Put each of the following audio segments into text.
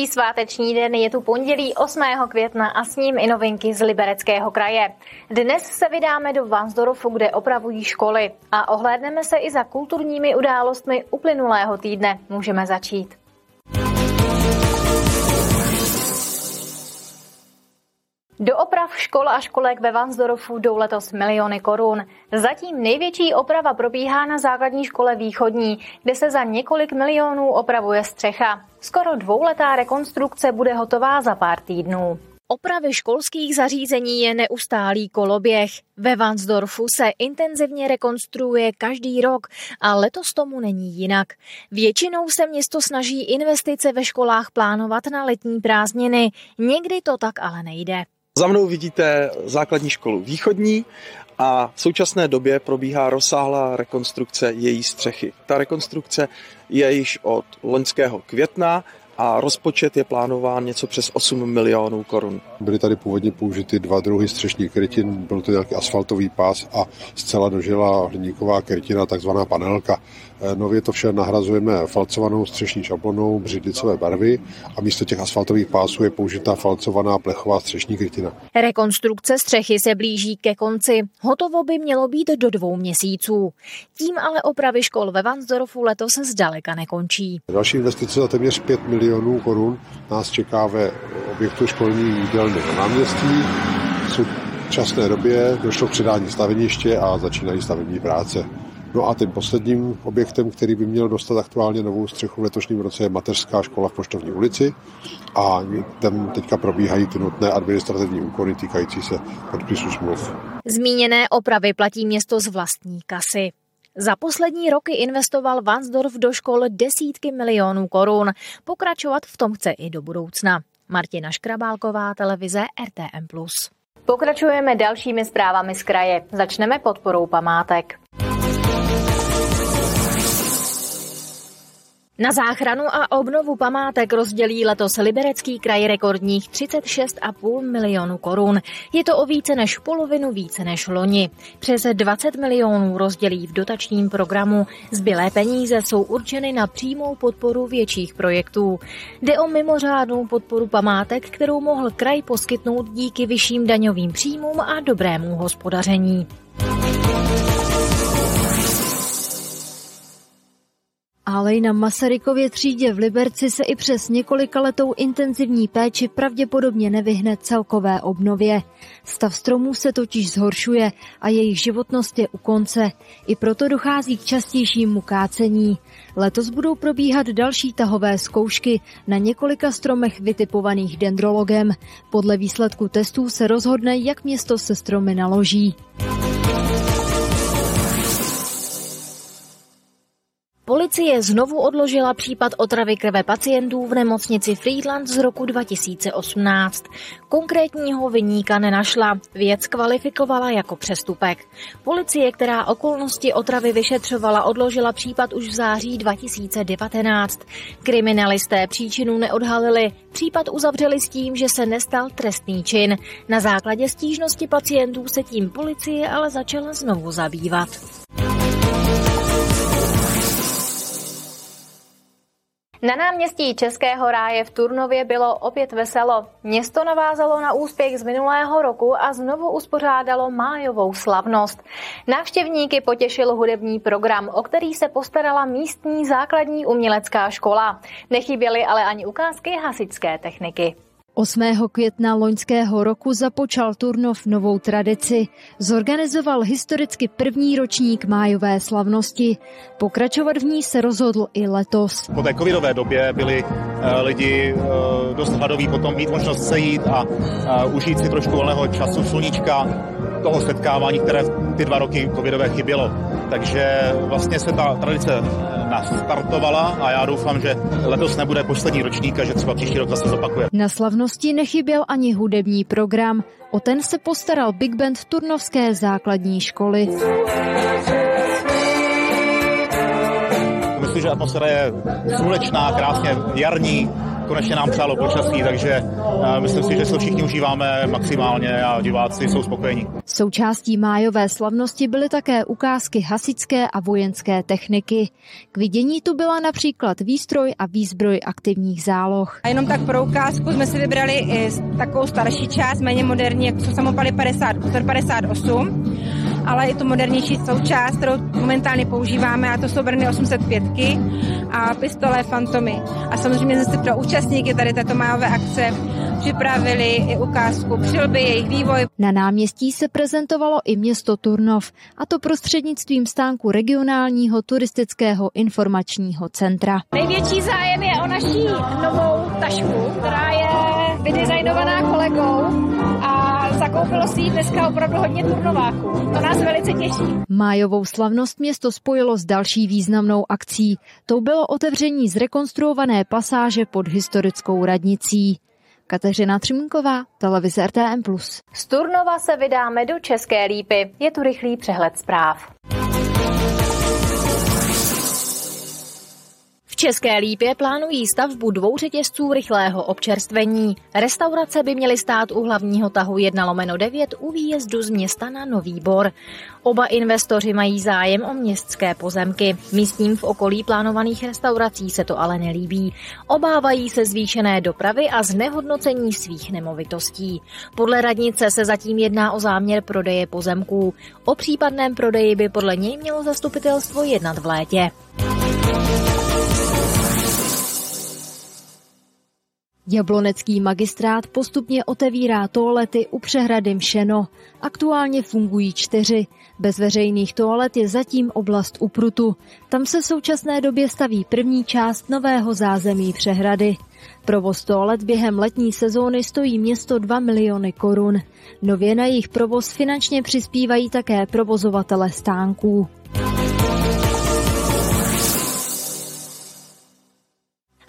Hezký sváteční den je tu pondělí 8. května a s ním i novinky z Libereckého kraje. Dnes se vydáme do Vansdorfu, kde opravují školy a ohlédneme se i za kulturními událostmi uplynulého týdne. Můžeme začít. Do oprav škol a školek ve Vansdorfu jdou letos miliony korun. Zatím největší oprava probíhá na základní škole východní, kde se za několik milionů opravuje střecha. Skoro dvouletá rekonstrukce bude hotová za pár týdnů. Opravy školských zařízení je neustálý koloběh. Ve Vansdorfu se intenzivně rekonstruuje každý rok a letos tomu není jinak. Většinou se město snaží investice ve školách plánovat na letní prázdniny, někdy to tak ale nejde. Za mnou vidíte základní školu východní a v současné době probíhá rozsáhlá rekonstrukce její střechy. Ta rekonstrukce je již od loňského května a rozpočet je plánován něco přes 8 milionů korun. Byly tady původně použity dva druhy střešních krytin, byl to nějaký asfaltový pás a zcela dožila hliníková krytina, takzvaná panelka. Eh, nově to vše nahrazujeme falcovanou střešní šablonou břidlicové barvy a místo těch asfaltových pásů je použitá falcovaná plechová střešní krytina. Rekonstrukce střechy se blíží ke konci. Hotovo by mělo být do dvou měsíců. Tím ale opravy škol ve Vansdorfu letos zdaleka nekončí. Další investice za téměř 5 milionů korun nás čeká ve objektu školní jídelny na náměstí. V současné době došlo k předání staveniště a začínají stavební práce. No a tím posledním objektem, který by měl dostat aktuálně novou střechu v letošním roce, je mateřská škola v Poštovní ulici a tam teďka probíhají ty nutné administrativní úkony týkající se podpisu smluv. Zmíněné opravy platí město z vlastní kasy. Za poslední roky investoval Vansdorf do škol desítky milionů korun. Pokračovat v tom chce i do budoucna. Martina Škrabálková, televize RTM+. Pokračujeme dalšími zprávami z kraje. Začneme podporou památek. Na záchranu a obnovu památek rozdělí letos Liberecký kraj rekordních 36,5 milionů korun. Je to o více než polovinu více než loni. Přes 20 milionů rozdělí v dotačním programu. Zbylé peníze jsou určeny na přímou podporu větších projektů. Jde o mimořádnou podporu památek, kterou mohl kraj poskytnout díky vyšším daňovým příjmům a dobrému hospodaření. Ale na Masarykově třídě v Liberci se i přes několika letou intenzivní péči pravděpodobně nevyhne celkové obnově. Stav stromů se totiž zhoršuje a jejich životnost je u konce. I proto dochází k častějšímu kácení. Letos budou probíhat další tahové zkoušky na několika stromech vytipovaných dendrologem. Podle výsledku testů se rozhodne, jak město se stromy naloží. Policie znovu odložila případ otravy krve pacientů v nemocnici Friedland z roku 2018. Konkrétního vyníka nenašla, věc kvalifikovala jako přestupek. Policie, která okolnosti otravy vyšetřovala, odložila případ už v září 2019. Kriminalisté příčinu neodhalili, případ uzavřeli s tím, že se nestal trestný čin. Na základě stížnosti pacientů se tím policie ale začala znovu zabývat. Na náměstí Českého ráje v Turnově bylo opět veselo. Město navázalo na úspěch z minulého roku a znovu uspořádalo májovou slavnost. Návštěvníky potěšil hudební program, o který se postarala místní základní umělecká škola. Nechyběly ale ani ukázky hasičské techniky. 8. května loňského roku započal Turnov novou tradici. Zorganizoval historicky první ročník májové slavnosti. Pokračovat v ní se rozhodl i letos. Po té covidové době byli uh, lidi uh, dost hladoví potom mít možnost sejít a uh, užít si trošku volného času, sluníčka, toho setkávání, které ty dva roky covidové chybělo. Takže vlastně se ta tradice nastartovala a já doufám, že letos nebude poslední ročník a že třeba příští rok zase zopakuje. Na slavnosti nechyběl ani hudební program. O ten se postaral Big Band Turnovské základní školy. Myslím, že atmosféra je slunečná, krásně jarní, konečně nám přálo počasí, takže eh, myslím si, že se všichni užíváme maximálně a diváci jsou spokojení. Součástí májové slavnosti byly také ukázky hasičské a vojenské techniky. K vidění tu byla například výstroj a výzbroj aktivních záloh. A jenom tak pro ukázku jsme si vybrali i takovou starší část, méně moderní, jako jsou samopaly 50, 58 ale je to modernější součást, kterou momentálně používáme a to jsou Brny 805 a pistole Fantomy. A samozřejmě jsme si pro účastníky tady této májové akce připravili i ukázku přilby, jejich vývoj. Na náměstí se prezentovalo i město Turnov, a to prostřednictvím stánku regionálního turistického informačního centra. Největší zájem je o naší novou tašku, která je vydesignovaná kolegou a zakoupilo si dneska opravdu hodně turnováků. To nás velice těší. Májovou slavnost město spojilo s další významnou akcí. To bylo otevření zrekonstruované pasáže pod historickou radnicí. Kateřina Třmínková, televize RTM+. Z Turnova se vydáme do České lípy. Je tu rychlý přehled zpráv. České Lípě plánují stavbu dvou řetězců rychlého občerstvení. Restaurace by měly stát u hlavního tahu 1 lomeno 9 u výjezdu z města na Nový Bor. Oba investoři mají zájem o městské pozemky. Místním v okolí plánovaných restaurací se to ale nelíbí. Obávají se zvýšené dopravy a znehodnocení svých nemovitostí. Podle radnice se zatím jedná o záměr prodeje pozemků. O případném prodeji by podle něj mělo zastupitelstvo jednat v létě. Jablonecký magistrát postupně otevírá toalety u přehrady Mšeno. Aktuálně fungují čtyři. Bez veřejných toalet je zatím oblast Uprutu. Tam se v současné době staví první část nového zázemí přehrady. Provoz toalet během letní sezóny stojí město 2 miliony korun. Nově na jejich provoz finančně přispívají také provozovatele stánků.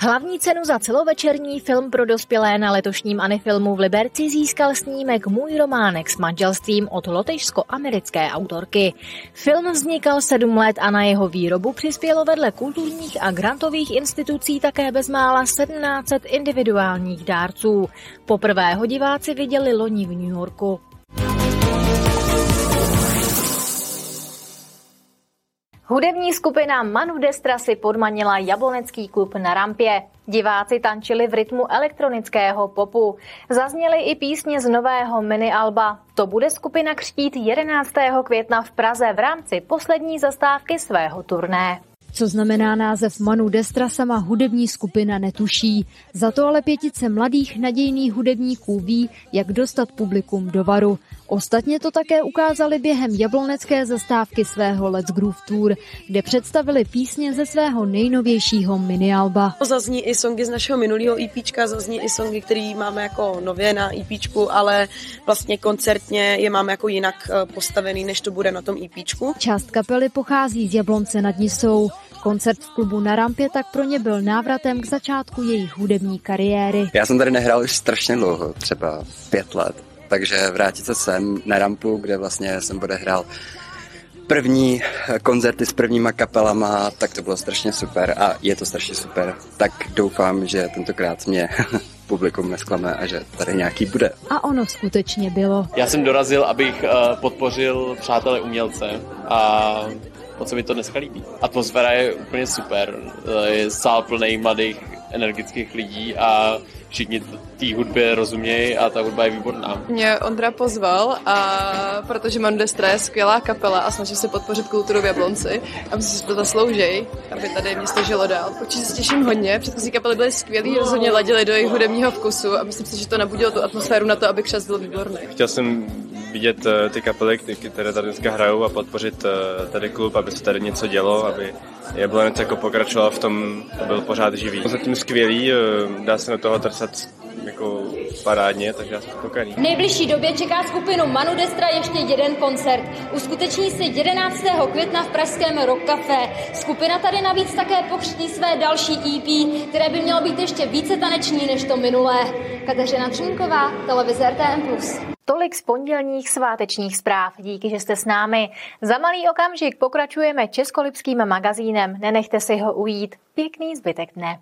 Hlavní cenu za celovečerní film pro dospělé na letošním Anifilmu v Liberci získal snímek Můj románek s manželstvím od lotyšsko-americké autorky. Film vznikal sedm let a na jeho výrobu přispělo vedle kulturních a grantových institucí také bezmála 1700 individuálních dárců. Poprvé ho diváci viděli loni v New Yorku. Hudební skupina Manu Destra si podmanila jablonecký klub na rampě. Diváci tančili v rytmu elektronického popu. Zazněly i písně z nového mini-alba. To bude skupina křtít 11. května v Praze v rámci poslední zastávky svého turné. Co znamená název Manu Destra sama hudební skupina netuší. Za to ale pětice mladých nadějných hudebníků ví, jak dostat publikum do varu. Ostatně to také ukázali během jablonecké zastávky svého Let's Groove Tour, kde představili písně ze svého nejnovějšího minialba. Zazní i songy z našeho minulého EPčka, zazní i songy, které máme jako nově na EPčku, ale vlastně koncertně je máme jako jinak eh, postavený, než to bude na tom EPčku. Část kapely pochází z Jablonce nad Nisou. Koncert v klubu na rampě tak pro ně byl návratem k začátku jejich hudební kariéry. Já jsem tady nehrál už strašně dlouho, třeba pět let takže vrátit se sem na rampu, kde vlastně jsem odehrál první koncerty s prvníma kapelama, tak to bylo strašně super a je to strašně super. Tak doufám, že tentokrát mě publikum nesklame a že tady nějaký bude. A ono skutečně bylo. Já jsem dorazil, abych eh, podpořil přátelé umělce a moc se mi to dneska líbí. Atmosféra je úplně super, eh, je sál plný mladých energických lidí a všichni té hudbě rozumějí a ta hudba je výborná. Mě Ondra pozval a protože Mandestra je skvělá kapela a snaží se podpořit kulturu v Jablonci a myslím, že to zaslouží, aby tady město žilo dál. Určitě se těším hodně, předchozí kapely byly skvělý, rozhodně ladily do jejich hudebního vkusu a myslím si, že to nabudilo tu atmosféru na to, aby křes byl výborný. Chtěl jsem vidět uh, ty kapely, které tady dneska hrajou a podpořit uh, tady klub, aby se tady něco dělo, aby Jablonec jako pokračoval v tom, byl pořád živý. Zatím skvělý, uh, dá se na toho trsat parádně, takže já jsem spokojený. V nejbližší době čeká skupinu Manu Destra ještě jeden koncert. Uskuteční se 11. května v pražském Rock Café. Skupina tady navíc také pokřtí své další EP, které by mělo být ještě více taneční než to minulé. Kateřina Třínková, televize RTM+. Tolik z pondělních svátečních zpráv. Díky, že jste s námi. Za malý okamžik pokračujeme Českolipským magazínem. Nenechte si ho ujít. Pěkný zbytek dne.